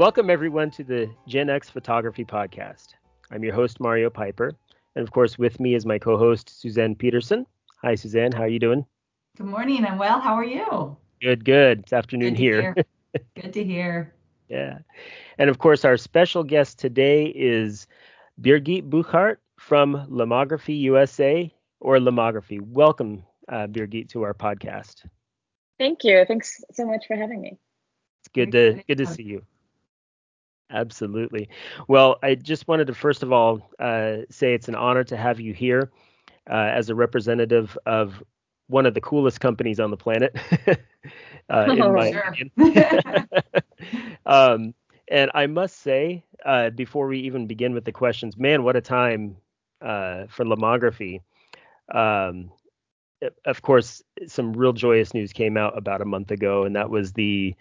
Welcome, everyone, to the Gen X Photography Podcast. I'm your host, Mario Piper. And of course, with me is my co host, Suzanne Peterson. Hi, Suzanne. How are you doing? Good morning. I'm well. How are you? Good, good. It's afternoon Good to here. hear. Good to hear. yeah. And of course, our special guest today is Birgit Buchart from Lomography USA or Lomography. Welcome, uh, Birgit, to our podcast. Thank you. Thanks so much for having me. It's good Very to good to to- see you. Absolutely. Well, I just wanted to first of all uh, say it's an honor to have you here uh, as a representative of one of the coolest companies on the planet, uh, in Oh, my Sure. opinion. um, and I must say, uh, before we even begin with the questions, man, what a time uh, for Lomography. Um, of course, some real joyous news came out about a month ago, and that was the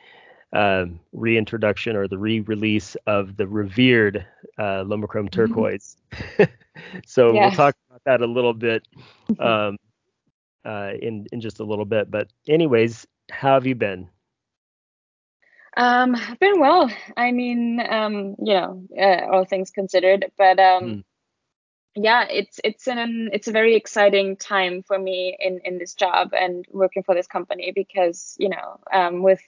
um, reintroduction or the re-release of the revered uh, Lomochrome turquoise. so we'll talk about that a little bit um, uh, in in just a little bit. But anyways, how have you been? Um, I've been well. I mean, um, you know, uh, all things considered, but um, Mm. yeah, it's it's an it's a very exciting time for me in in this job and working for this company because you know, um, with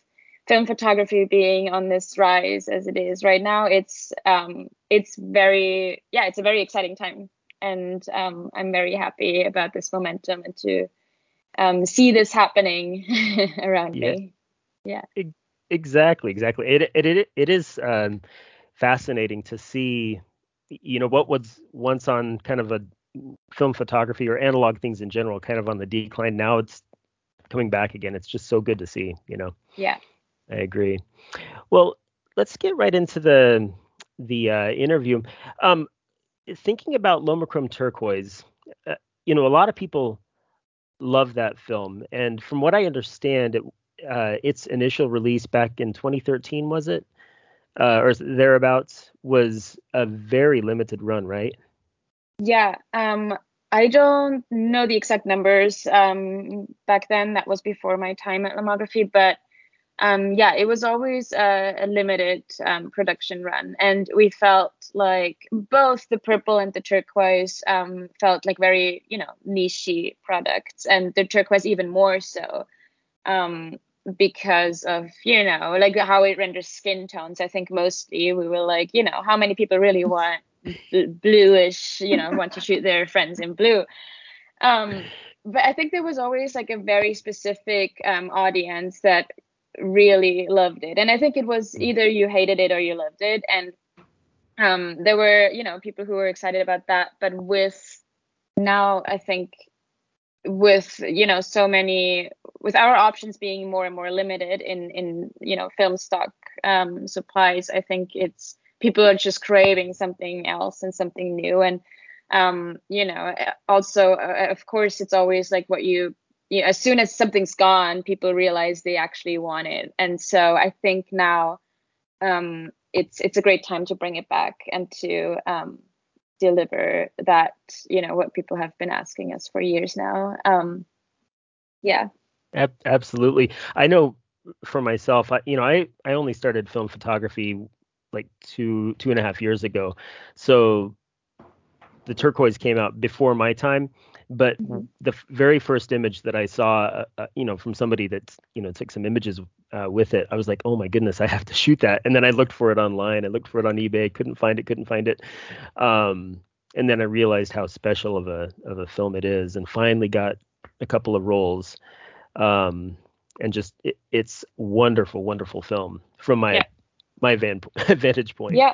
film photography being on this rise as it is right now, it's um, it's very yeah, it's a very exciting time, and um, I'm very happy about this momentum and to um, see this happening around Yeah. me. Yeah. Exactly, exactly. It it it, it is um, fascinating to see, you know, what was once on kind of a film photography or analog things in general, kind of on the decline. Now it's coming back again. It's just so good to see, you know. Yeah. I agree. Well, let's get right into the the uh, interview. Um, thinking about Lomochrome turquoise, uh, you know, a lot of people love that film, and from what I understand, it, uh, its initial release back in 2013 was it, uh, or thereabouts, was a very limited run, right? Yeah, um, I don't know the exact numbers um, back then. That was before my time at Lomography, but um, yeah, it was always a, a limited um, production run, and we felt like both the purple and the turquoise um, felt like very, you know, nichey products, and the turquoise even more so um, because of you know like how it renders skin tones. I think mostly we were like, you know, how many people really want bl- bluish, you know, want to shoot their friends in blue. Um, but I think there was always like a very specific um, audience that really loved it, and I think it was either you hated it or you loved it, and um, there were you know people who were excited about that, but with now I think with you know so many with our options being more and more limited in in you know film stock um, supplies, I think it's people are just craving something else and something new. And um you know also uh, of course it's always like what you, you know, as soon as something's gone people realize they actually want it and so i think now um it's it's a great time to bring it back and to um deliver that you know what people have been asking us for years now um yeah Ab- absolutely. I know for myself, I, you know, I I only started film photography like two two and a half years ago, so the turquoise came out before my time. But Mhm. the f- very first image that I saw, uh, uh, you know, from somebody that you know took some images uh, with it, I was like, oh my goodness, I have to shoot that. And then I looked for it online. I looked for it on eBay, couldn't find it, couldn't find it. Um, and then I realized how special of a of a film it is, and finally got a couple of rolls um, and just it, it's wonderful, wonderful film from my Yeah. my van vantage point. Yeah.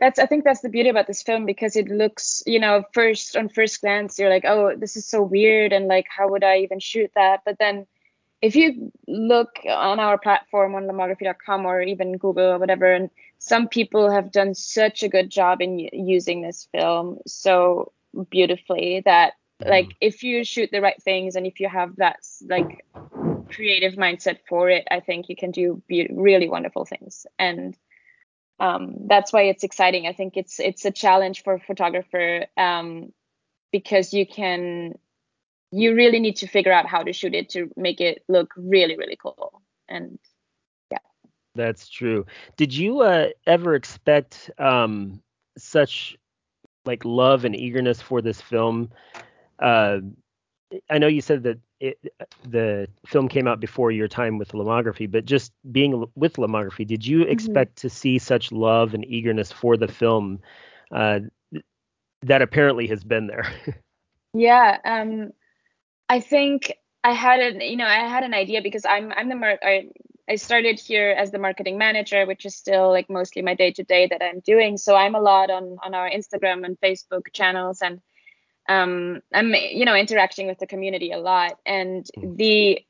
That's I think that's the beauty about this film because it looks, you know, first on first glance you're like, "Oh, this is so weird and like how would I even shoot that?" But then if you look on our platform on lomography.com or even Google or whatever and some people have done such a good job in using this film so beautifully that like Mhm. if you shoot the right things and if you have that like creative mindset for it, I think you can do be- really wonderful things. And um, that's why it's exciting. I think it's it's a challenge for a photographer um, because you can you really need to figure out how to shoot it to make it look really really cool. And yeah. That's true. Did you uh, ever expect um, such like love and eagerness for this film? Uh, I know you said that it, the film came out before your time with Lomography, but just being with Lomography, did you mm-hmm. expect mm-hmm. to see such love and eagerness for the film uh, that apparently has been there? yeah, um, I think I had an you know I had an idea because I'm I'm the mar- I, I started here as the marketing manager, which is still like mostly my day to day that I'm doing. So I'm a lot on on our Instagram and Facebook channels and um, I'm you know interacting with the community a lot, and mm. the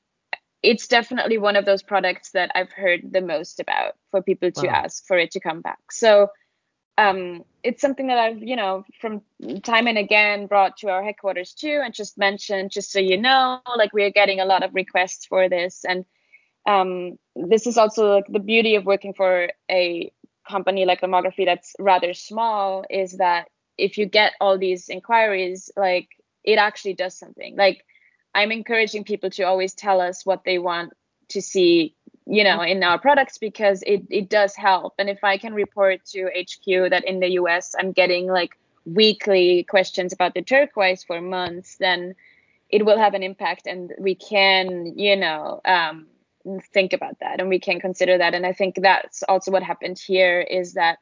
it's definitely one of those products that I've heard the most about for people to wow. ask for it to come back. So um, it's something that I've you know from time and again brought to our headquarters too, and just mentioned just so you know, like we are getting a lot of requests for this, and um, this is also like the beauty of working for a company like Lomography that's rather small is that if you get all these inquiries, like it actually does something. Like I'm encouraging people to always tell us what they want to see, you know, in our products because it it does help. And if I can report to HQ that in the US I'm getting like weekly questions about the turquoise for months, then it will have an impact and we can, you know, um, think about that and we can consider that. And I think that's also what happened here is that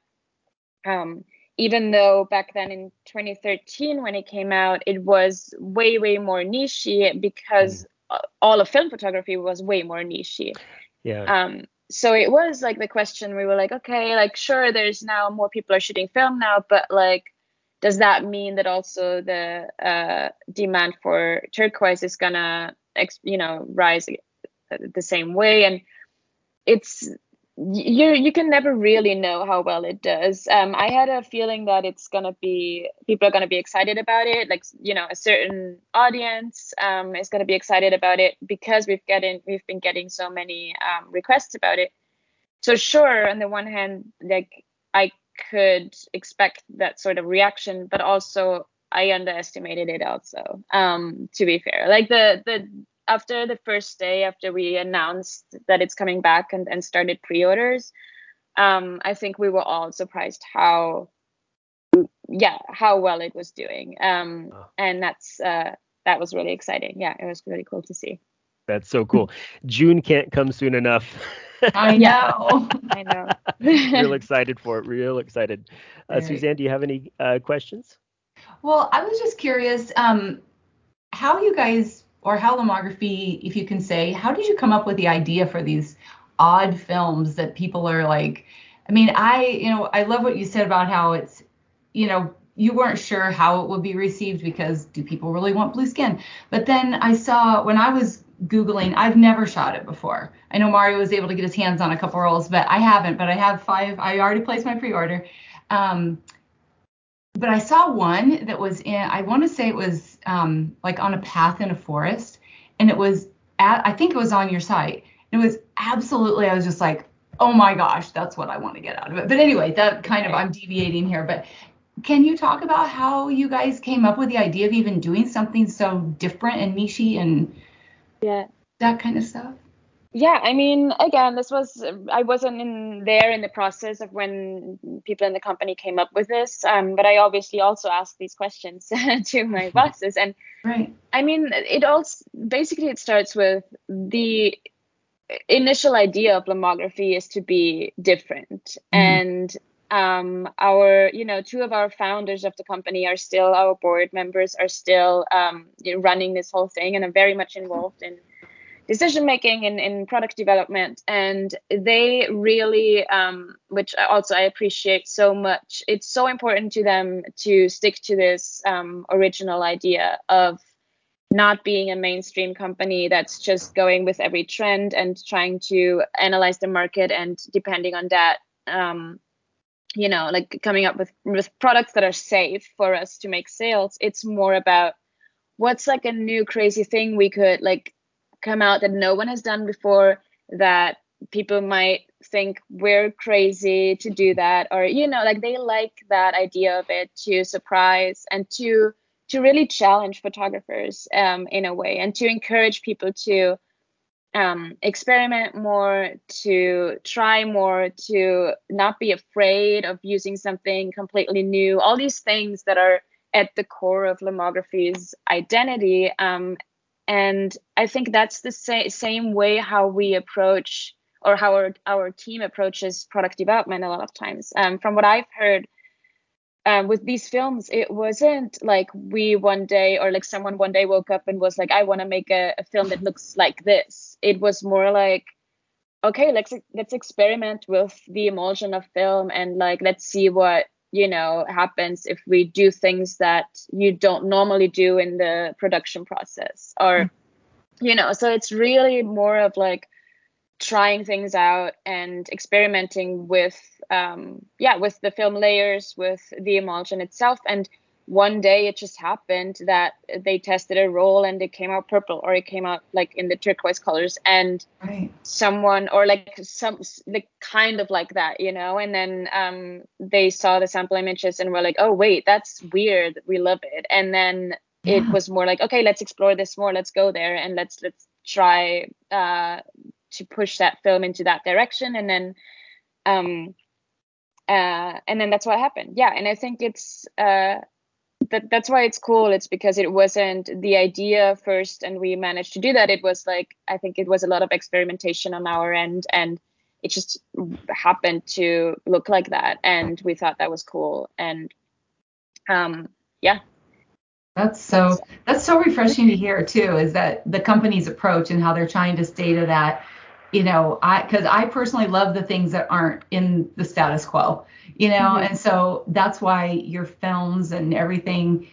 um, even though back then in 2013 when it came out it was way way more nichey because mm. all of film photography was way more nichey. Yeah. Um so it was like the question we were like okay like sure there's now more people are shooting film now but like does that mean that also the uh, demand for turquoise is gonna you know rise the same way? And it's you you can never really know how well it does. Um, I had a feeling that it's gonna be people are gonna be excited about it. Like you know, a certain audience um, is gonna be excited about it because we've getting we've been getting so many um, requests about it. So sure, on the one hand, like I could expect that sort of reaction, but also I underestimated it also. Um, to be fair, like the the after the first day after we announced that it's coming back and, and started pre-orders um, i think we were all surprised how yeah how well it was doing. Um, oh. and that's uh, that was really exciting. Yeah it was really cool to see. That's so cool. June can't come soon enough. I know. I know. Real excited for it real excited. Uh, right. suzanne do you have any uh, questions? Well i was just curious um, how you guys or how lomography, if you can say, how did you come up with the idea for these odd films that people are like? I mean, I, you know, I love what you said about how it's, you know, you weren't sure how it would be received because do people really want blue skin? But then I saw when I was Googling, I've never shot it before. I know Mario was able to get his hands on a couple rolls, but I haven't. But I have five. I already placed my pre order. Um, but I saw one that was in, I want to say it was um, like on a path in a forest, and it was at, I think it was on your site. It was absolutely, I was just like, oh my gosh, that's what I want to get out of it. But anyway, that kind of, I'm deviating here. But can you talk about how you guys came up with the idea of even doing something so different and nichey and yeah, that kind of stuff? Yeah i mean again this was i wasn't in there in the process of when people in the company came up with this um, but i obviously also asked these questions to my bosses. And right. I mean it all basically it starts with the initial idea of lomography is to be different. Mm-hmm. and um, our you know two of our founders of the company are still our board members are still um, running this whole thing and are very much involved in decision making in, in product development and they really um, which also i appreciate so much. It's so important to them to stick to this um, original idea of not being a mainstream company that's just going with every trend and trying to analyze the market and depending on that um, you know like coming up with with products that are safe for us to make sales. It's more about what's like a new crazy thing we could like come out that no one has done before that people might think we're crazy to do that or you know like they like that idea of it to surprise and to to really challenge photographers um, in a way and to encourage people to um, experiment more, to try more, to not be afraid of using something completely new. All these things that are at the core of Lomography's identity. Um, and I think that's the sa- same way how we approach or how our, our team approaches product development a lot of times. Um, from what I've heard, um, with these films, it wasn't like we one day or like someone one day woke up and was like, I want to make a, a film that looks like this. It was more like, okay, let's let's experiment with the emulsion of film and like let's see what you know happens if we do things that you don't normally do in the production process or mm-hmm. you know so it's really more of like trying things out and experimenting with um, yeah with the film layers with the emulsion itself and one day it just happened that they tested a roll and it came out purple or it came out like in the turquoise colors and right. someone or like some like kind of like that you know? And then um, they saw the sample images and were like oh wait that's weird. We love it. And then yeah. it was more like okay let's explore this more. Let's go there and let's let's try uh, to push that film into that direction. And then um uh and then that's what happened. Yeah and i think it's uh that that's why it's cool. It's because it wasn't the idea first and we managed to do that. It was like i think it was a lot of experimentation on our end and it just happened to look like that and we thought that was cool and um yeah. That's so that's so refreshing to hear too is that the company's approach and how they're trying to stay to that you know i because i personally love the things that aren't in the status quo you know mm-hmm. and so that's why your films and everything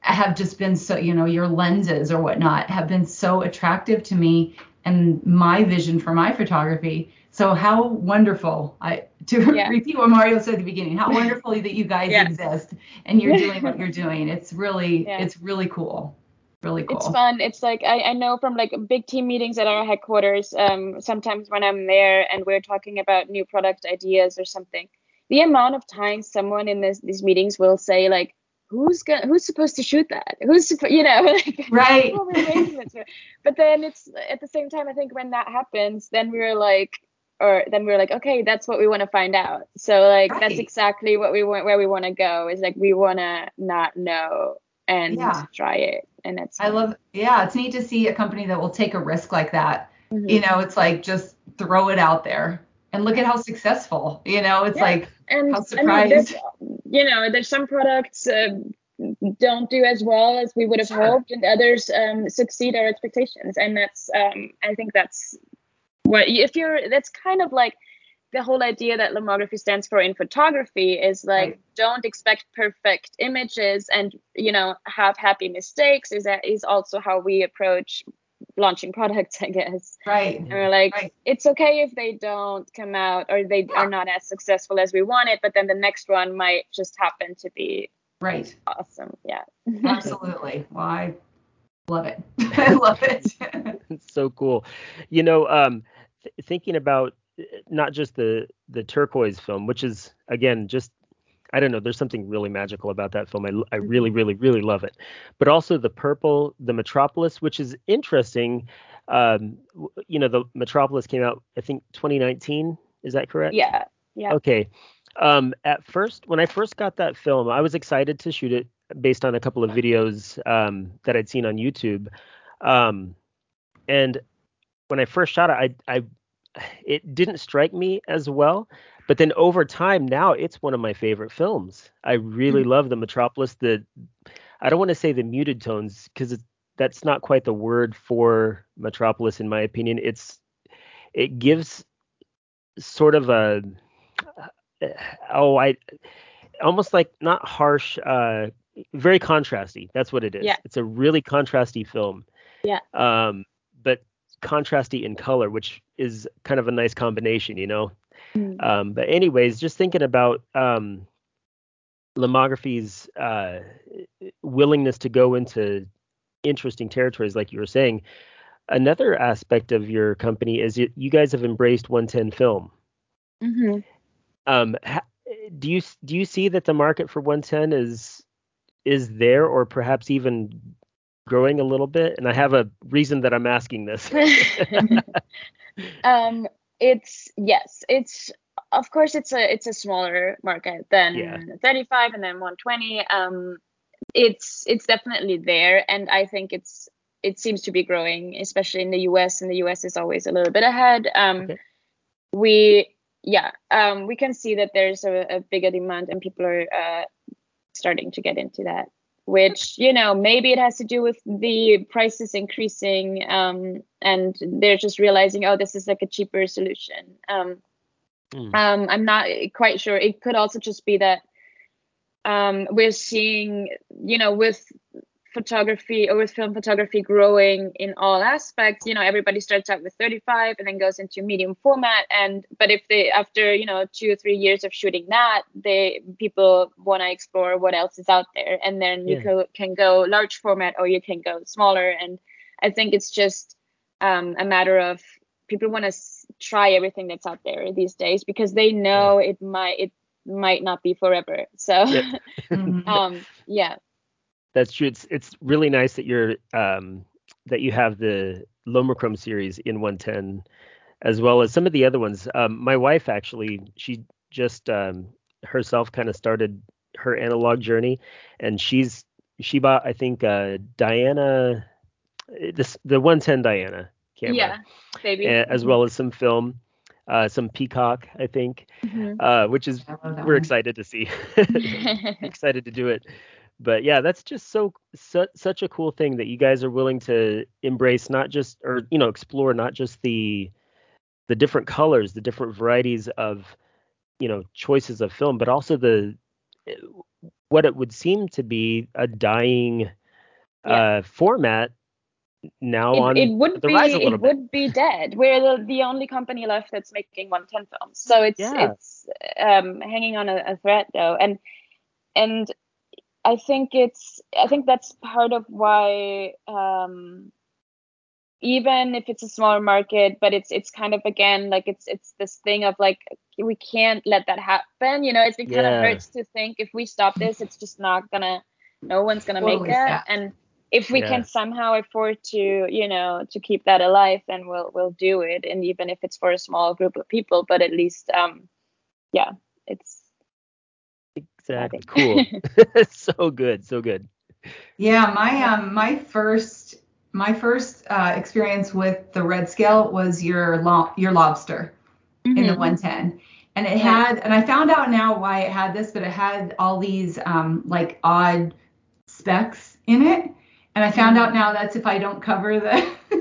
have just been so you know your lenses or whatnot have been so attractive to me and my vision for my photography so how wonderful i to yeah. repeat what mario said at the beginning how wonderful that you guys yeah. exist and you're doing what you're doing it's really yeah. it's really cool really cool. It's fun. It's like I, I know from like big team meetings at our headquarters, um, sometimes when I'm there and we're talking about new product ideas or something, the amount of times someone in this, these meetings will say like, who's gonna who's supposed to shoot that? Who's you know like, right. but then it's at the same time I think when that happens, then we're like or then we're like, okay, that's what we want to find out. So like right. that's exactly what we want where we want to go is like we want to not know and yeah. try it and it's i love yeah it's neat to see a company that will take a risk like that mm-hmm. you know it's like just throw it out there and look at how successful you know it's yeah. like and how surprised I mean, you know there's some products uh, don't do as well as we would have sure. hoped and others um, succeed our expectations and that's um, i think that's what if you're that's kind of like the whole idea that lomography stands for in photography is like right. don't expect perfect images and you know have happy mistakes is that is also how we approach launching products i guess. Right. And we're like right. it's okay if they don't come out or they yeah. are not as successful as we want it but then the next one might just happen to be right. awesome. Yeah. Absolutely. Well i love it. I love it. It's so cool. You know um th- thinking about not just the the turquoise film, which is again just I don't know. There's something really magical about that film. I, I mm-hmm. really, really, really love it. But also the purple, the Metropolis, which is interesting. Um, you know, the Metropolis came out, I think, 2019. Is that correct? Yeah. Yeah. Okay. Um, at first, when I first got that film, I was excited to shoot it based on a couple of videos um, that I'd seen on YouTube. Um, and when I first shot it, I, I it didn't strike me as well. But then over time, now it's one of my favorite films. I really mm-hmm. love the Metropolis. The I don't want to say the muted tones because that's not quite the word for Metropolis in my opinion. It's it gives sort of a oh I almost like not harsh, uh, very contrasty. That's what it is. Yeah. It's a really contrasty film. Yeah. Um, but contrasty in color, which is kind of a nice combination, you know. Mm. Um, but anyways, just thinking about um, uh, willingness to go into interesting territories, like you were saying. Another aspect of your company is you, you guys have embraced 110 film. Mm-hmm. Um, ha, do you do you see that the market for 110 is is there, or perhaps even growing a little bit? And I have a reason that I'm asking this. um, it's yes, it's of course it's a it's a smaller market than Yeah. 35 and then 120. Um, it's it's definitely there, and I think it's it seems to be growing, especially in the US. And the US is always a little bit ahead. Um, Okay. we yeah, um, we can see that there's a, a bigger demand, and people are uh, starting to get into that. Which you know maybe it has to do with the prices increasing, um, and they're just realizing, oh, this is like a cheaper solution. Um, Mm. um, I'm not quite sure. It could also just be that um, we're seeing, you know, with photography or with film photography growing in all aspects, you know, everybody starts out with 35 and then goes into medium format. And but if they after you know two or three years of shooting that, they people want to explore what else is out there, and then you Yeah. co- can go large format or you can go smaller. And I think it's just um, a matter of people want to s- try everything that's out there these days because they know it might it might not be forever. So Yep. Mhm. um yeah. That's true. It's it's really nice that you're um that you have the Lomochrome series in 110 as well as some of the other ones. Um, my wife actually, she just um, herself kind of started her analog journey, and she's she bought I think uh, Diana this the 110 Diana camera Yeah. Baby. as well as some film, uh, some Peacock I think, Mhm. uh, which is I love that we're one. excited to see. excited to do it. But yeah, that's just so su- such a cool thing that you guys are willing to embrace not just or you know explore not just the the different colors, the different varieties of you know choices of film, but also the what it would seem to be a dying uh format now on it, it would be rise a little it bit. would be dead. We're the, the only company left that's making 110 films. So it's Yeah. it's um, hanging on a, a thread though, and and I think it's I think that's part of why um, even if it's a smaller market, but it's it's kind of again like it's it's this thing of like we can't let that happen. You know, it's, it kind Yeah. of hurts to think if we stop this, it's just not gonna no one's gonna Totally make it sad. and if we Yeah. can somehow afford to you know to keep that alive then we'll we'll do it and even if it's for a small group of people but at least um yeah it's Exactly. Cool. so good. So good. Yeah, my um my first my first uh, experience with the red scale was your lo- your lobster in the Mhm. 110 and it had and i found out now why it had this but it had all these um like odd specks in it and i found out now that's if i don't cover the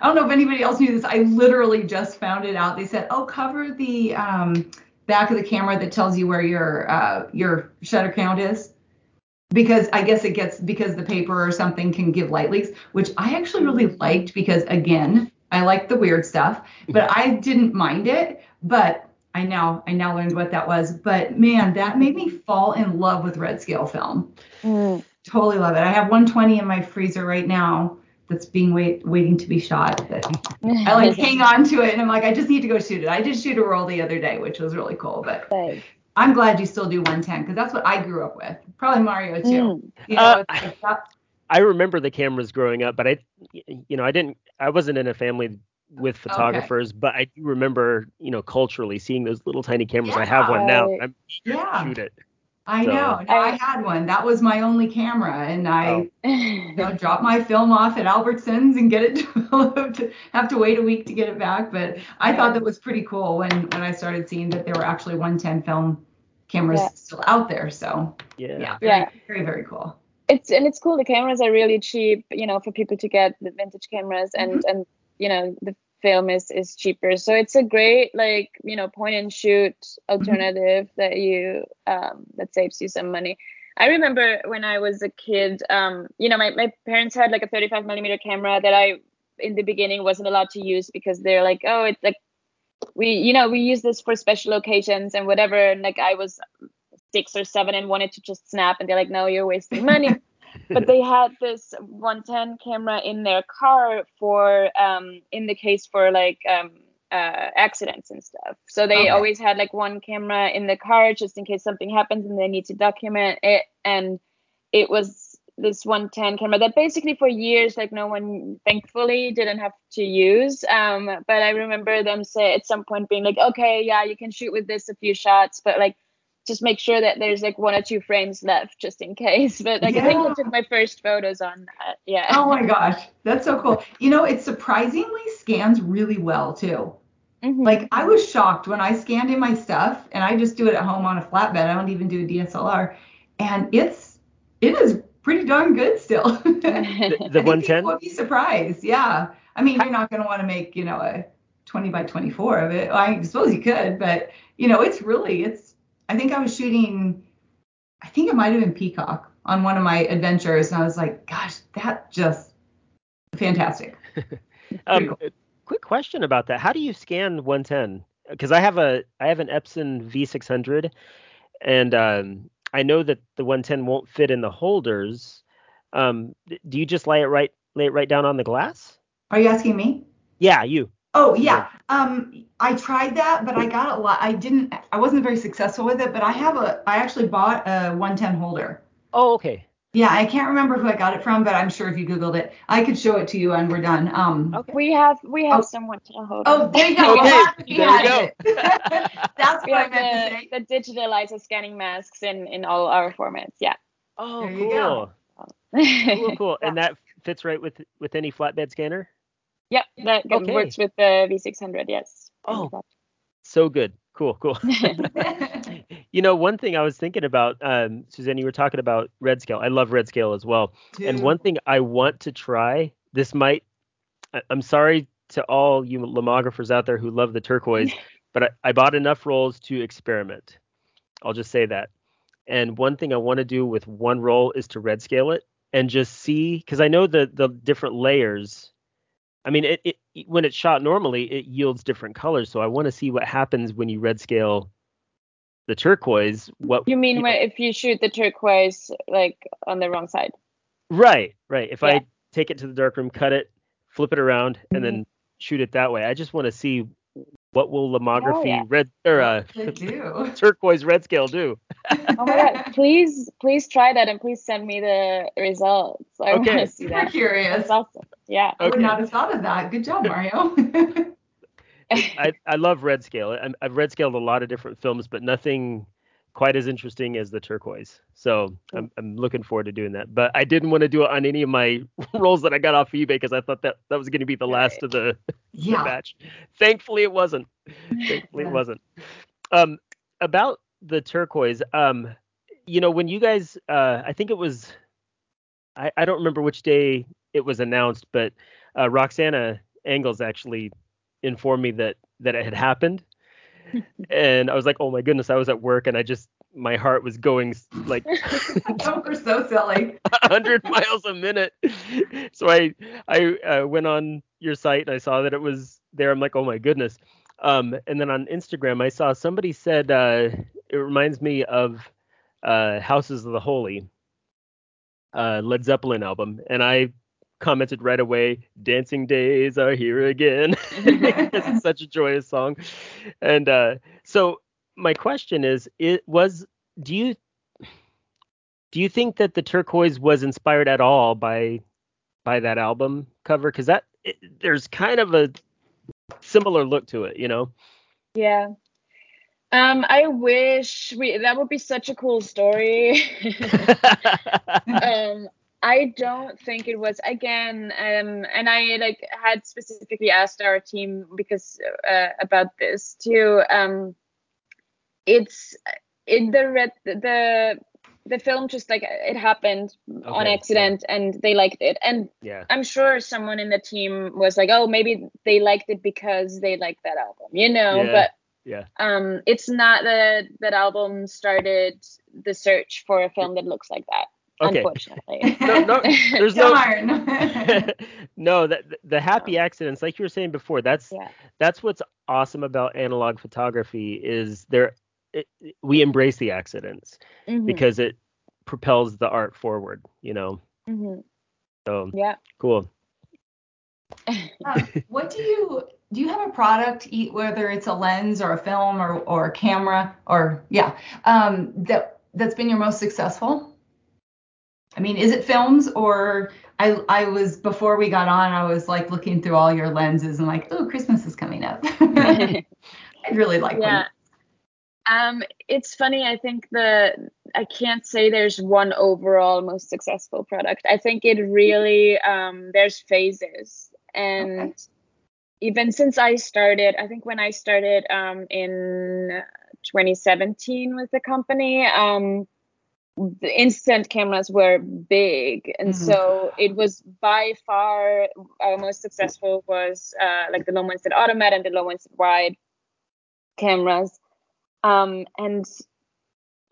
i don't know if anybody else knew this i literally just found it out they said oh cover the um back of the camera that tells you where your uh your shutter count is because I guess it gets because the paper or something can give light leaks, which I actually really liked because again, I like the weird stuff, but I didn't mind it. But I now I now learned what that was. But man, that made me fall in love with red scale film. Mm. Totally love it. I have 120 in my freezer right now that's being wait waiting to be shot. That I like hang on to it and I'm like, I just need to go shoot it. I did shoot a roll the other day, which was really cool. But Right. I'm glad you still do 110 because that's what I grew up with. Probably Mario too. Mm. You know, Uh, like I remember the cameras growing up, but I, you know, I didn't, I wasn't in a family with photographers, but I do remember, you know, culturally seeing those little tiny cameras. I have one now. I'm eager Yeah. shoot it. I So- know. No, I, I- had one. That was my only camera, and I Oh. you know, drop my film off at Albertsons and get it developed. Have to wait a week to get it back, but I thought that was pretty cool when when I started seeing that there were actually 110 film cameras Yeah. still out there. So Yeah. yeah, very, Yeah. very very cool. it's and it's cool the cameras are really cheap you know for people to get the vintage cameras and Mm-hmm. and you know the film is is cheaper. So it's a great like you know point and shoot alternative that you um that saves you some money. I remember when i was a kid um you know my, my parents had like a 35 millimeter camera that i in the beginning wasn't allowed to use because they're like oh it's like we you know we use this for special occasions and whatever and like i was six or seven and wanted to just snap and they're like no you're wasting money but they had this 110 camera in their car for um in the case for like um uh accidents and stuff. So they Okay. always had like one camera in the car just in case something happens and they need to document it. And it was this 110 camera that basically for years like no one thankfully didn't have to use. Um but i remember them say at some point being like okay yeah you can shoot with this a few shots but like just make sure that there's like one or two frames left just in case but like i think i took my first photos on that yeah oh my gosh that's so cool you know it surprisingly scans really well too Mhm. like i was shocked when i scanned in my stuff and i just do it at home on a flatbed i don't even do a dslr and it's it is pretty darn good still The, I the think 110. would be surprised. Yeah. I mean, you're not going to want to make, you know, a 20 by 24 of it. Well, I suppose you could, but you know, it's really, it's, I think I was shooting, I think it might have been Peacock on one of my adventures. And I was like, gosh, that just fantastic. Um, cool. quick question about that. How do you scan 110? Because I have a I have an Epson V600, and um, I know that the 110 won't fit in the holders. Um, do you just lay it right lay it right down on the glass? Are you asking me? Yeah, you. Oh yeah. Um, I tried that, but I got a lot. I didn't, I wasn't very successful with it, but I have a, I actually bought a 110 holder. Oh, okay. Yeah, I can't remember who I got it from, but I'm sure if you Googled it, I could show it to you and we're done. Um, Okay. we have we have Oh. someone to hold Oh, there you go. Okay, Well, we there you go. it. That's we what I have meant to say. the, the DigitaLIZA scanning masks in in all our formats yeah Oh, There you cool. go. Cool, cool. And that fits right with with any flatbed scanner. Yep that that Okay. works with the v600 yes Oh. So good. Cool, cool. you know, one thing I was thinking about, um, Suzanne, you were talking about red scale. I love red scale as well. And one thing I want to try, this might, I- I'm sorry to all you lomographers out there who love the turquoise, but I, I bought enough rolls to experiment. I'll just say that. And one thing I want to do with one roll is to red scale it and just see, because I know the the different layers. I mean, it, it when it's shot normally, it yields different colors. So I want to see what happens when you red scale the turquoise. What you mean know- if you shoot the turquoise like on the wrong side Right, right. If Yeah. I take it to the darkroom, cut it, flip it around, and Mm-hmm. then shoot it that way, I just want to see what will lomography Oh, yeah. red or uh, do. turquoise red scale do. oh my god please please try that and please send me the results i want to see that. Super that curious. that's awesome yeah I would not have thought of that. Good job, Mario. I, I love red scale. I'm, I've red scaled a lot of different films, but nothing quite as interesting as the turquoise. So I'm, I'm looking forward to doing that. But I didn't want to do it on any of my rolls that I got off eBay because I thought that that was going to be the last of the, the yeah. batch. Thankfully, it wasn't. Thankfully, it wasn't. Um, about the turquoise, um, you know, when you guys, uh, I think it was, I, I don't remember which day it was announced, but uh, Roxana Angles actually informed me that that it had happened, and I was like, oh my goodness, I was at work and I just my heart was going like Oh, we're so silly. 100 miles a minute. So I I uh, went on your site and I saw that it was there. I'm like, oh my goodness. Um, and then on Instagram, I saw somebody said uh, it reminds me of uh, Houses of the Holy, uh, Led Zeppelin album, and I commented right away, "Dancing Days are here again," because it's such a joyous song. And uh, so my question is, it was, do you do you think that the turquoise was inspired at all by by that album cover? Because that it, there's kind of a similar look to it, you know? Yeah. Um, I wish we that would be such a cool story. um, I don't think it was again, um, and I like had specifically asked our team because uh, about this too. Um, it's in the red the the film just like it happened on Okay, accident and they liked it and yeah. I'm sure someone in the team was like, oh, maybe they liked it because they liked that album, you know. Yeah, but yeah. um, it's not that that album started the search for a film that looks like that. Okay. Unfortunately. No, no, there's no no that the happy accidents like you were saying before that's Yeah. that's what's awesome about analog photography is there it, we embrace the accidents Mhm, because it propels the art forward you know Mm-hmm. so Yeah. cool Um, what do you do you have a product e- whether it's a lens or a film or, or a camera or yeah um, that that's been your most successful I mean, is it films or I I was before we got on, I was like looking through all your lenses and like, oh, Christmas is coming up. I really like yeah. Um, it's funny. I think the I can't say there's one overall most successful product. I think it really um, there's phases, and okay. even since I started, I think when I started um, in 2017 with the company, um, the instant cameras were big and mm-hmm. so it was by far our most successful was uh, like the low that automat and the low instant wide cameras um, and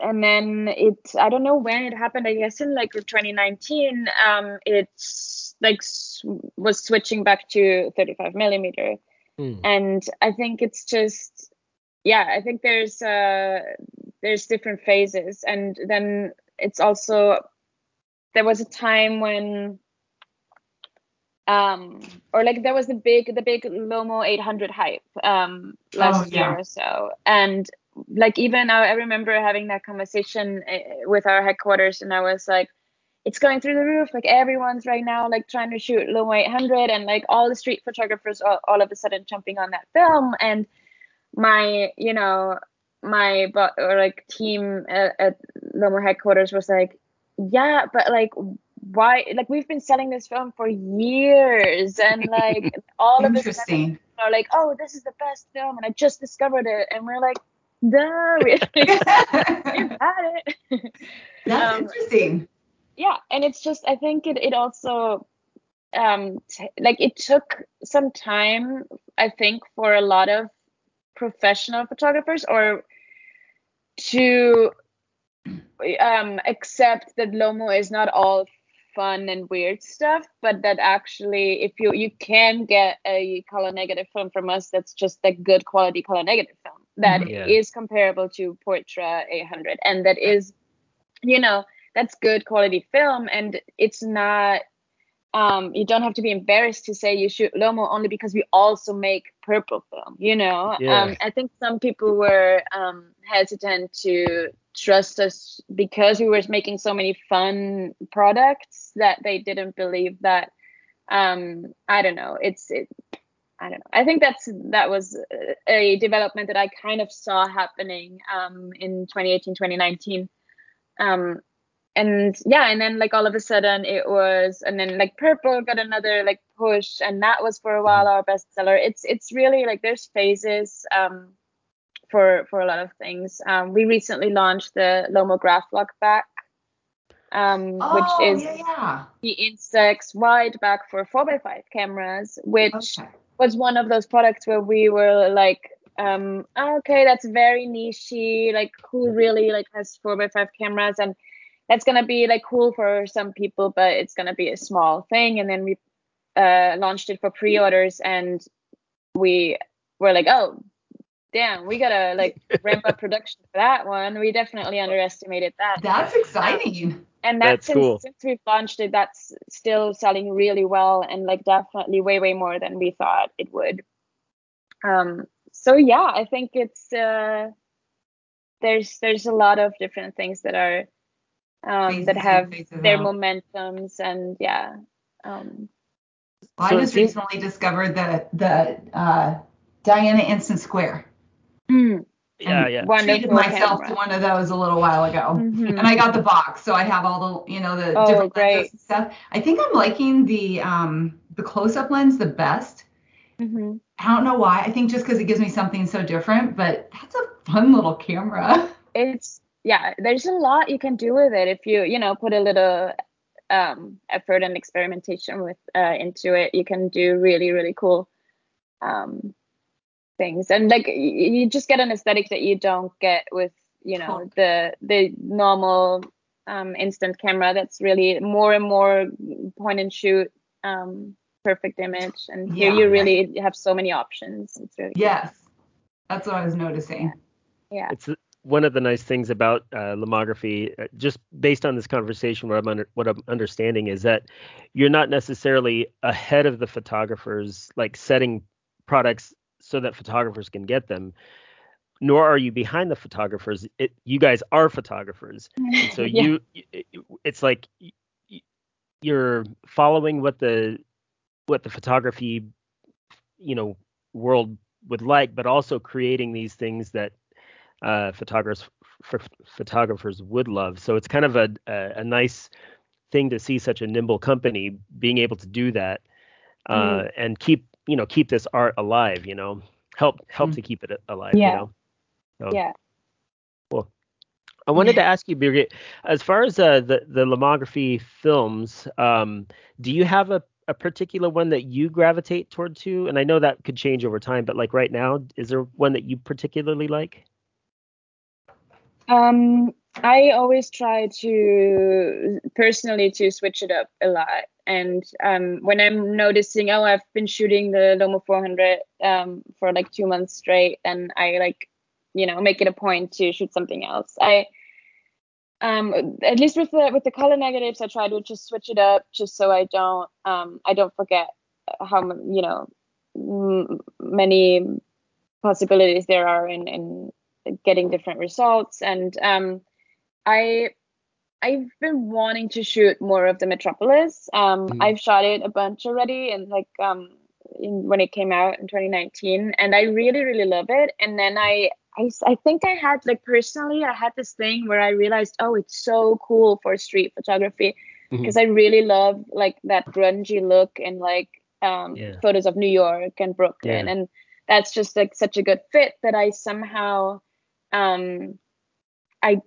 and then it i don't know when it happened i guess in like 2019 um, it's like was switching back to 35 millimeter mm. and i think it's just yeah i think there's uh there's different phases. And then it's also there was a time when um or like there was the big the big lomo 800 hype um last oh, yeah. year or so. And like even I, I remember having that conversation eh, with our headquarters and i was like it's going through the roof. Like everyone's right now like trying to shoot lomo 800 and like all the street photographers all, all of a sudden jumping on that film. And my you know my but or like team at, at Lomo headquarters was like, yeah, but like why like we've been selling this film for years and like all of this are like, oh, this is the best film and I just discovered it and we're like, duh, we, had it. That's um, interesting. Yeah, and it's just I think it it also um t- like it took some time I think for a lot of professional photographers or to um, accept that Lomo is not all fun and weird stuff, but that actually, if you you can get a color negative film from us, that's just a good quality color negative film that mm-hmm. yeah. is comparable to Portra 800, and that is, you know, that's good quality film, and it's not um, you don't have to be embarrassed to say you shoot Lomo only because we also make purple film, you know? Yeah. Um, I think some people were um, hesitant to trust us because we were making so many fun products that they didn't believe that, um, I don't know, it's, it, I don't know. I think that's that was a development that I kind of saw happening um, in 2018, 2019. Um, and yeah and then like all of a sudden it was and then like purple got another like push and that was for a while our bestseller it's it's really like there's phases um for for a lot of things um we recently launched the lomo Graflok back um oh, which is yeah, yeah. the instax wide back for 4x5 cameras which okay. was one of those products where we were like um okay that's very nichey like who really like has 4x5 cameras and that's gonna be like cool for some people, but it's gonna be a small thing. And then we uh, launched it for pre-orders, and we were like, oh, damn, we gotta like ramp up production for that one. We definitely underestimated that. That's exciting. Um, and that's, that's since, cool. since we've launched it, that's still selling really well, and like definitely way way more than we thought it would. Um. So yeah, I think it's uh, there's there's a lot of different things that are um, that have their out. momentums and yeah. Um, well, so I just recently discovered the the uh, Diana Instant Square. Mm. Yeah, yeah. Treated myself camera. to one of those a little while ago, mm-hmm. and I got the box, so I have all the you know the oh, different great. stuff. I think I'm liking the um the close up lens the best. Mm-hmm. I don't know why. I think just because it gives me something so different, but that's a fun little camera. It's yeah, there's a lot you can do with it if you, you know, put a little um, effort and experimentation with uh, into it. You can do really, really cool um, things, and like you just get an aesthetic that you don't get with, you know, the the normal um, instant camera. That's really more and more point and shoot, um, perfect image, and here yeah, you really right. have so many options. It's really yes, cool. that's what I was noticing. Yeah. It's one of the nice things about uh, lomography, uh, just based on this conversation, what I'm under, what I'm understanding is that you're not necessarily ahead of the photographers, like setting products so that photographers can get them, nor are you behind the photographers. It, you guys are photographers, and so yeah. you, it's like you're following what the what the photography you know world would like, but also creating these things that uh, photographers photographers would love. So it's kind of a, a, a nice thing to see such a nimble company being able to do that uh, mm. and keep you know keep this art alive. You know, help help mm. to keep it alive. Yeah. You know? so, yeah. Cool. I wanted to ask you, Birgit, as far as uh, the the Lomography films, um, do you have a a particular one that you gravitate toward too? And I know that could change over time, but like right now, is there one that you particularly like? Um, I always try to personally to switch it up a lot. And um, when I'm noticing, oh, I've been shooting the Lomo 400 um, for like two months straight, and I like, you know, make it a point to shoot something else. I um, at least with the with the color negatives, I try to just switch it up, just so I don't um, I don't forget how you know many possibilities there are in in getting different results. And um, I I've been wanting to shoot more of the Metropolis. Um, mm. I've shot it a bunch already, and like um, in, when it came out in 2019, and I really really love it. And then I I, I think I had like personally I had this thing where I realized oh it's so cool for street photography because mm-hmm. I really love like that grungy look and like um, yeah. photos of New York and Brooklyn yeah. and that's just like such a good fit that I somehow um I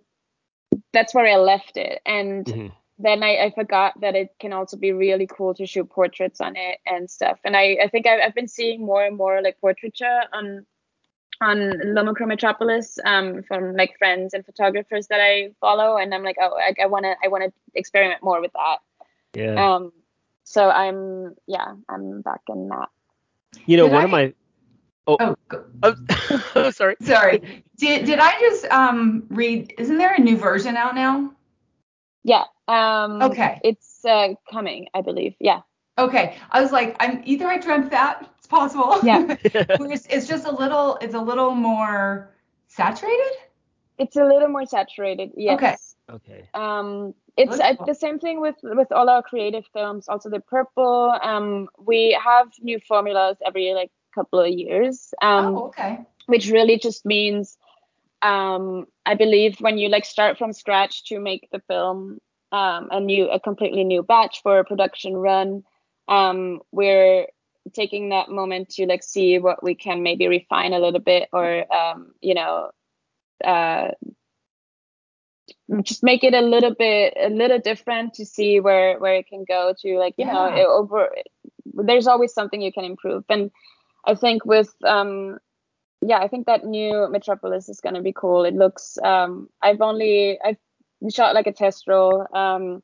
that's where I left it and mm-hmm. then I, I forgot that it can also be really cool to shoot portraits on it and stuff and I, I think I've, I've been seeing more and more like portraiture on on Lomochrome Metropolis um, from like friends and photographers that I follow, and I'm like, oh, I want to, I want to experiment more with that. Yeah. Um. So I'm, yeah, I'm back in that. You know, did one I, of my. Oh, oh, oh, oh, sorry. Sorry. Did did I just um read? Isn't there a new version out now? Yeah. Um. Okay. It's uh, coming, I believe. Yeah. Okay. I was like, I'm either I dreamt that it's possible. Yeah. it's just a little, it's a little more saturated. It's a little more saturated. Yes. Okay. Okay. Um, it's uh, the same thing with with all our creative films. Also, the purple. Um, we have new formulas every like couple of years. Um, oh, okay. Which really just means, um, I believe when you like start from scratch to make the film, um, a new, a completely new batch for a production run, um, we're taking that moment to like see what we can maybe refine a little bit or um, you know uh, just make it a little bit a little different to see where where it can go to like you yeah. know it, over there's always something you can improve and i think with um yeah i think that new metropolis is going to be cool it looks um i've only i've shot like a test roll um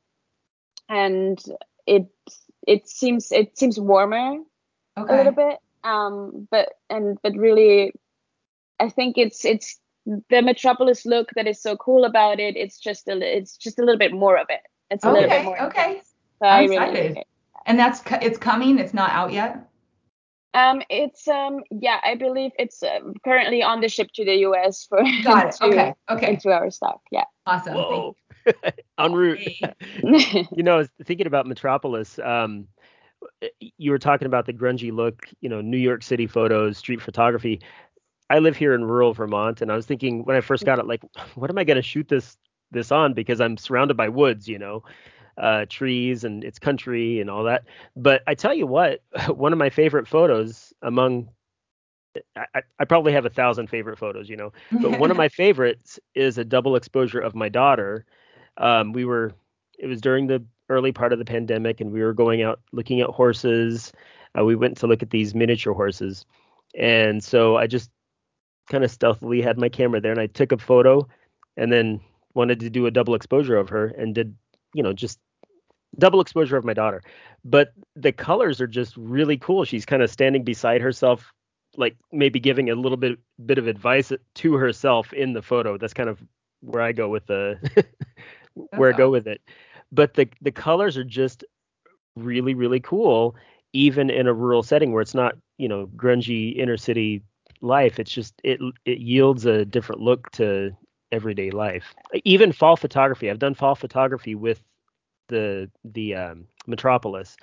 and it it seems it seems warmer okay. a little bit. Um, but and but really, I think it's it's the Metropolis look that is so cool about it. It's just a it's just a little bit more of it. It's a okay, little bit more. Okay. So I'm excited. Really and that's it's coming. It's not out yet. Um, it's um, yeah, I believe it's uh, currently on the ship to the U.S. for got it. okay, okay, into our stock. Yeah. Awesome. Whoa. en route. you know, I was thinking about Metropolis. Um, you were talking about the grungy look, you know, New York City photos, street photography. I live here in rural Vermont, and I was thinking when I first got it, like, what am I going to shoot this this on? Because I'm surrounded by woods, you know, uh, trees, and it's country and all that. But I tell you what, one of my favorite photos among I, I, probably have a thousand favorite photos, you know, but one of my favorites is a double exposure of my daughter. Um, we were, it was during the early part of the pandemic and we were going out looking at horses. Uh, we went to look at these miniature horses. And so I just kind of stealthily had my camera there and I took a photo and then wanted to do a double exposure of her and did, you know, just double exposure of my daughter. But the colors are just really cool. She's kind of standing beside herself like maybe giving a little bit bit of advice to herself in the photo. That's kind of where I go with the where I go uh-huh. with it but the the colors are just really really cool even in a rural setting where it's not you know grungy inner city life it's just it it yields a different look to everyday life even fall photography i've done fall photography with the the um Metropolis,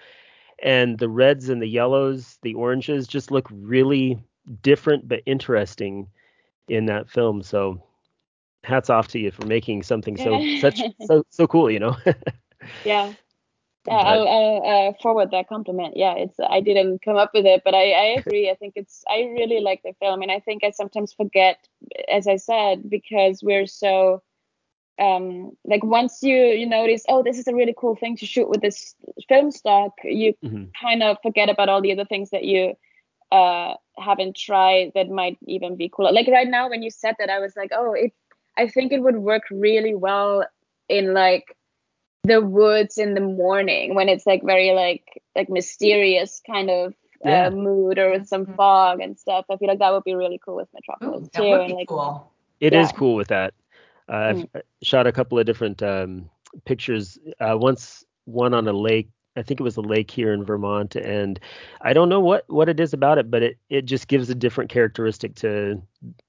and the reds and the yellows, the oranges just look really different but interesting in that film. So hats off to you for making something so such so so cool. You know. yeah. Yeah, I'll, I'll uh, forward that compliment. Yeah, it's I didn't come up with it, but I, I agree. I think it's I really like the film, and I think I sometimes forget, as I said, because we're so um like once you you notice oh this is a really cool thing to shoot with this film stock you mm-hmm. kind of forget about all the other things that you uh haven't tried that might even be cooler like right now when you said that i was like oh it i think it would work really well in like the woods in the morning when it's like very like like mysterious kind of uh, yeah. uh, mood or with some mm-hmm. fog and stuff. I feel like that would be really cool with Metropolis Ooh, too. and like cool. It yeah. is cool with that. Uh, I've mm. shot a couple of different um, pictures. Uh, once one on a lake. I think it was a lake here in Vermont, and I don't know what what it is about it, but it it just gives a different characteristic to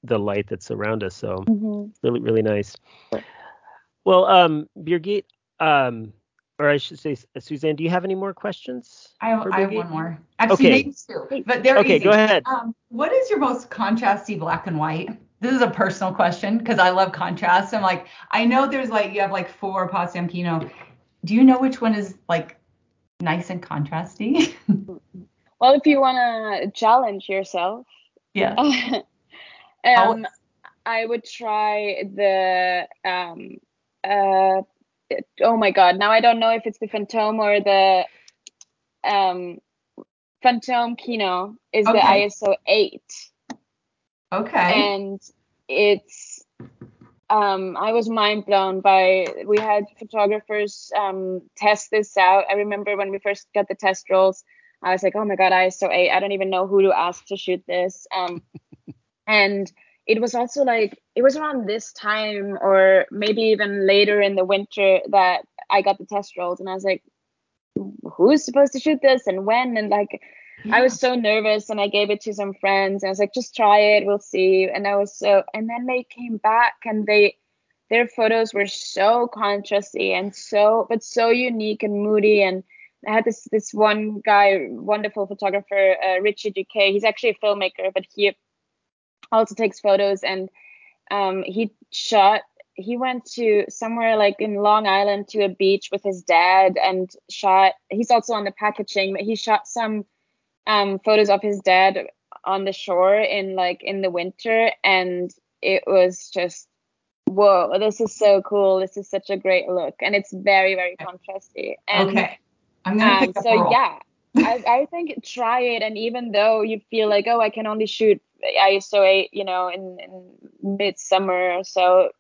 the light that's around us. So mm-hmm. really really nice. Well, um, Birgit, um, or I should say, Suzanne, do you have any more questions? I have, I have one more. Actually, okay. maybe two, but they're okay. Easy. Go ahead. Um, what is your most contrasty black and white? This is a personal question because I love contrast. I'm like, I know there's like you have like four Potsdam Kino. Do you know which one is like nice and contrasty? well, if you want to challenge yourself, yeah. um, I would try the um uh oh my god. Now i don't know if it's the Fantôme or the um Fantôme Kino is okay. the iso 8 okay. And it's um i was mind blown by we had photographers um test this out. I remember when we first got the test rolls i was like oh my god iso 8 i don't even know who to ask to shoot this. Um and it was also like it was around this time or maybe even later in the winter that I got the test rolls and I was like who's supposed to shoot this and when and like yeah. I was so nervous and I gave it to some friends and I was like just try it we'll see and I was so and then they came back and they their photos were so contrasty and so but so unique and moody and I had this this one guy wonderful photographer uh, Richie Duque he's actually a filmmaker but he also takes photos. And um, he shot he went to somewhere like in long island to a beach with his dad and shot he's also on the packaging but he shot some um, photos of his dad on the shore in like in the winter. And it was just whoa this is so cool. This is such a great look. And it's very very contrasty. And, okay. I'm gonna um, so yeah I, I think try it. And even though you feel like oh i can only shoot ISO 8, you know, in, in midsummer. So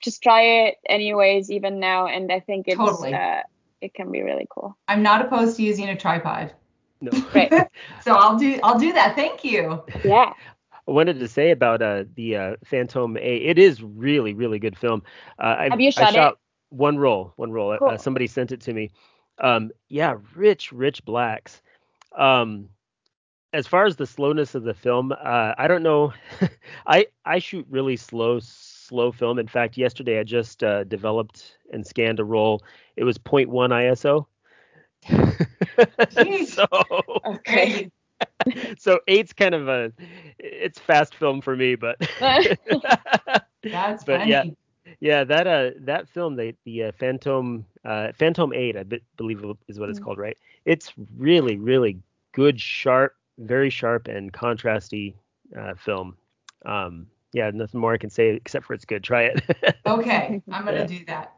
just try it anyways, even now. And I think it's, totally. uh, it can be really cool. I'm not opposed to using a tripod. No. Right. so I'll do, I'll do that. Thank you. Yeah. I wanted to say about uh, the uh, Fantôme 8. It is really, really good film. Uh, Have you shot, I shot it? One roll, one roll. Uh, cool. somebody sent it to me. Um, yeah, rich, rich blacks. Um, as far as the slowness of the film, uh, I don't know. I I shoot really slow slow film. In fact, yesterday I just uh, developed and scanned a roll. It was 0.1 ISO. so okay. so eight's kind of a it's fast film for me, but that's but funny. yeah. Yeah, that uh that film the the uh, Fantôme uh Fantôme 8 I be- believe is what it's mm-hmm. called, right? It's really really good sharp very sharp and contrasty uh, film. Um, yeah, nothing more I can say except for it's good. Try it. okay, I'm gonna yeah. do that.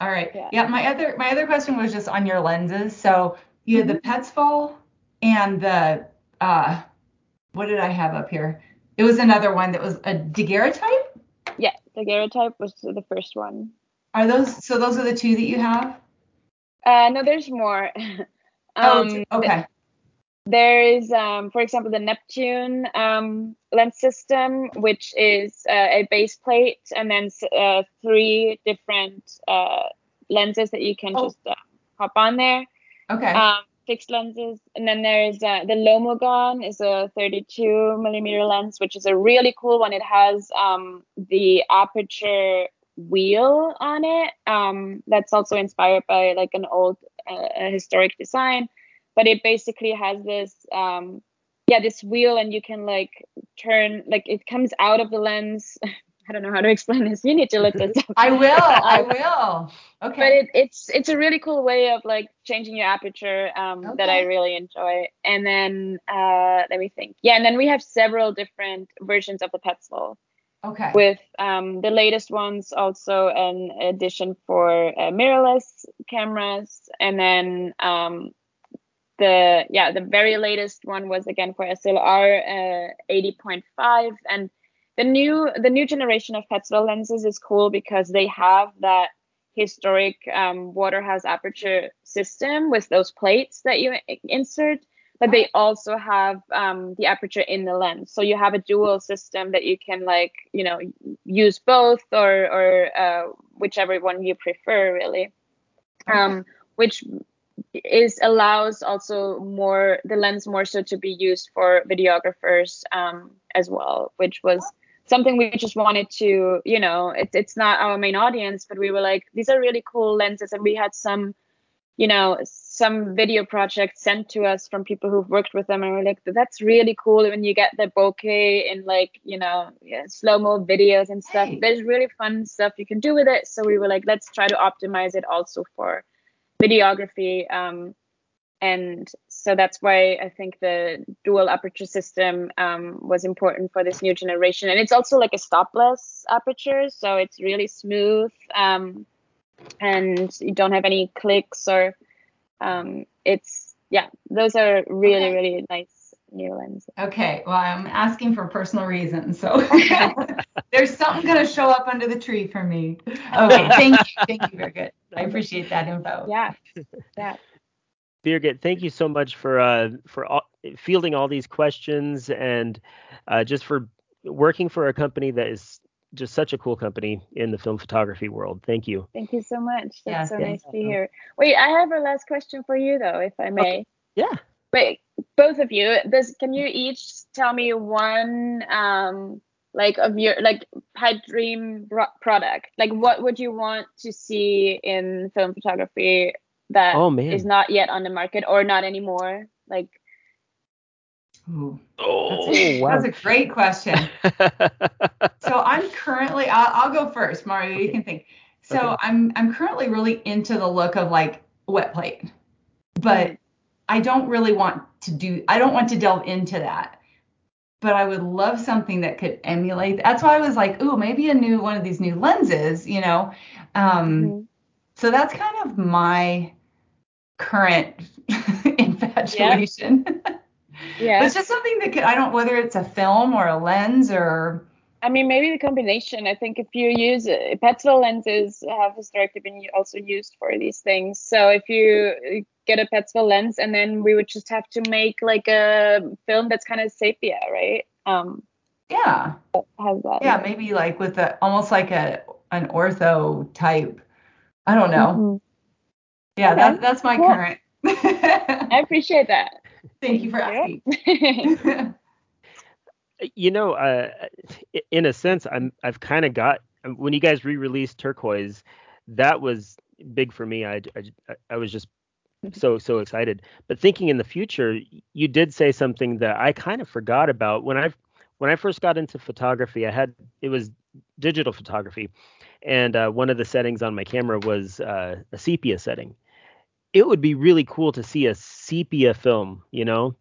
All right. Yeah. yeah. My other my other question was just on your lenses. So you had the mm-hmm. Petzval and the uh, what did I have up here? It was another one that was a daguerreotype. Yeah, daguerreotype was the first one. Are those so? Those are the two that you have? Uh, no, there's more. Oh, um, oh, okay. There is, um, for example, the Neptune um, lens system, which is uh, a base plate and then uh, three different uh, lenses that you can oh. just uh, hop on there. Okay. Um, fixed lenses, and then there's uh, the Lomogon is a 32 millimeter lens, which is a really cool one. It has um, the aperture wheel on it. Um, that's also inspired by like an old a historic design, but it basically has this um, yeah this wheel and you can like turn like it comes out of the lens I don't know how to explain this. You need to look this up. I will. I will. Okay. But it, it's it's a really cool way of like changing your aperture um, okay. that I really enjoy. And then uh, let me think. Yeah, and then we have several different versions of the Petzval. Okay. With um, the latest ones also an addition for uh, mirrorless cameras, and then um, the yeah the very latest one was again for SLR uh, 80.5 and the new the new generation of Petzval lenses is cool because they have that historic um, Waterhouse aperture system with those plates that you insert, but they also have um, the aperture in the lens. So you have a dual system that you can like you know use both or or uh, whichever one you prefer really, um, which is allows also more the lens more so to be used for videographers um, as well, which was something we just wanted to, you know, it, it's not our main audience, but we were like, these are really cool lenses. And we had some, you know, some video projects sent to us from people who've worked with them. And we're like, that's really cool when you get the bokeh in like, you know, yeah, slow mo videos and stuff. Hey. There's really fun stuff you can do with it. So we were like, let's try to optimize it also for videography. Um, and so that's why I think the dual aperture system um, was important for this new generation. And it's also like a stopless aperture, so it's really smooth, um, and you don't have any clicks or um, it's yeah, those are really okay. really nice new lenses. Okay, well I'm asking for personal reasons, so there's something gonna show up under the tree for me. Okay, thank you, thank you, very good. I appreciate that info. Yeah, yeah. Birgit, thank you so much for uh, for all, fielding all these questions and uh, just for working for a company that is just such a cool company in the film photography world. Thank you. Thank you so much. That's yeah, so nice to hear. Wait, I have a last question for you though, if I may. Okay. Yeah. Wait, both of you. This can you each tell me one um like of your like pipe dream product? Like what would you want to see in film photography that oh, man. is not yet on the market or not anymore? Like Ooh, oh, that's a, wow. that's a great question. so I'm currently, I'll, I'll, go first, Mario. You can think. So okay. I'm I'm currently really into the look of like wet plate, but mm. I don't really want to do. I don't want to delve into that. But I would love something that could emulate. That's why I was like, ooh, maybe a new one of these new lenses, you know. Um, mm-hmm. So that's kind of my current infatuation. Yeah. yeah. it's just something that could, I don't, whether it's a film or a lens or. I mean, maybe the combination. I think if you use uh, Petzval lenses have historically been also used for these things. So if you get a Petzval lens and then we would just have to make like a film that's kind of sepia, right? Um, yeah. Has that? Yeah, maybe like with a almost like a an ortho type. I don't know. Mm-hmm. Yeah, okay. that, that's my cool. current. I appreciate that. Thank, Thank you for asking. you know, uh, in a sense, I'm I've kind of got when you guys re-released Turquoise, that was big for me. I I, I was just so so excited. But thinking in the future, you did say something that I kind of forgot about when I when I first got into photography. I had it was digital photography, and uh, one of the settings on my camera was uh, a sepia setting it would be really cool to see a sepia film, you know,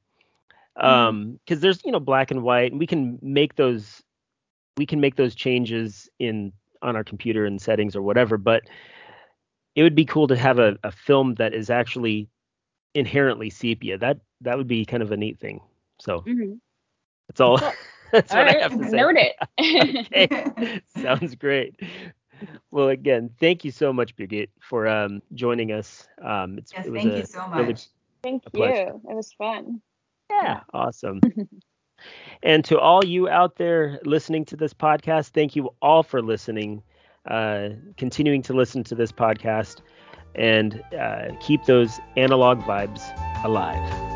mm-hmm. um, because there's you know black and white, and we can make those we can make those changes in on our computer and settings or whatever. But it would be cool to have a, a film that is actually inherently sepia. That that would be kind of a neat thing. So mm-hmm. that's all. that's all what right. I have to say. Note it. okay. Sounds great well, again, thank you so much, Birgit, for um, joining us. Um, it's, yes, it thank a, you so much. Really thank you. It was fun. Yeah, awesome. and to all you out there listening to this podcast, thank you all for listening, uh, continuing to listen to this podcast, and uh, keep those analog vibes alive.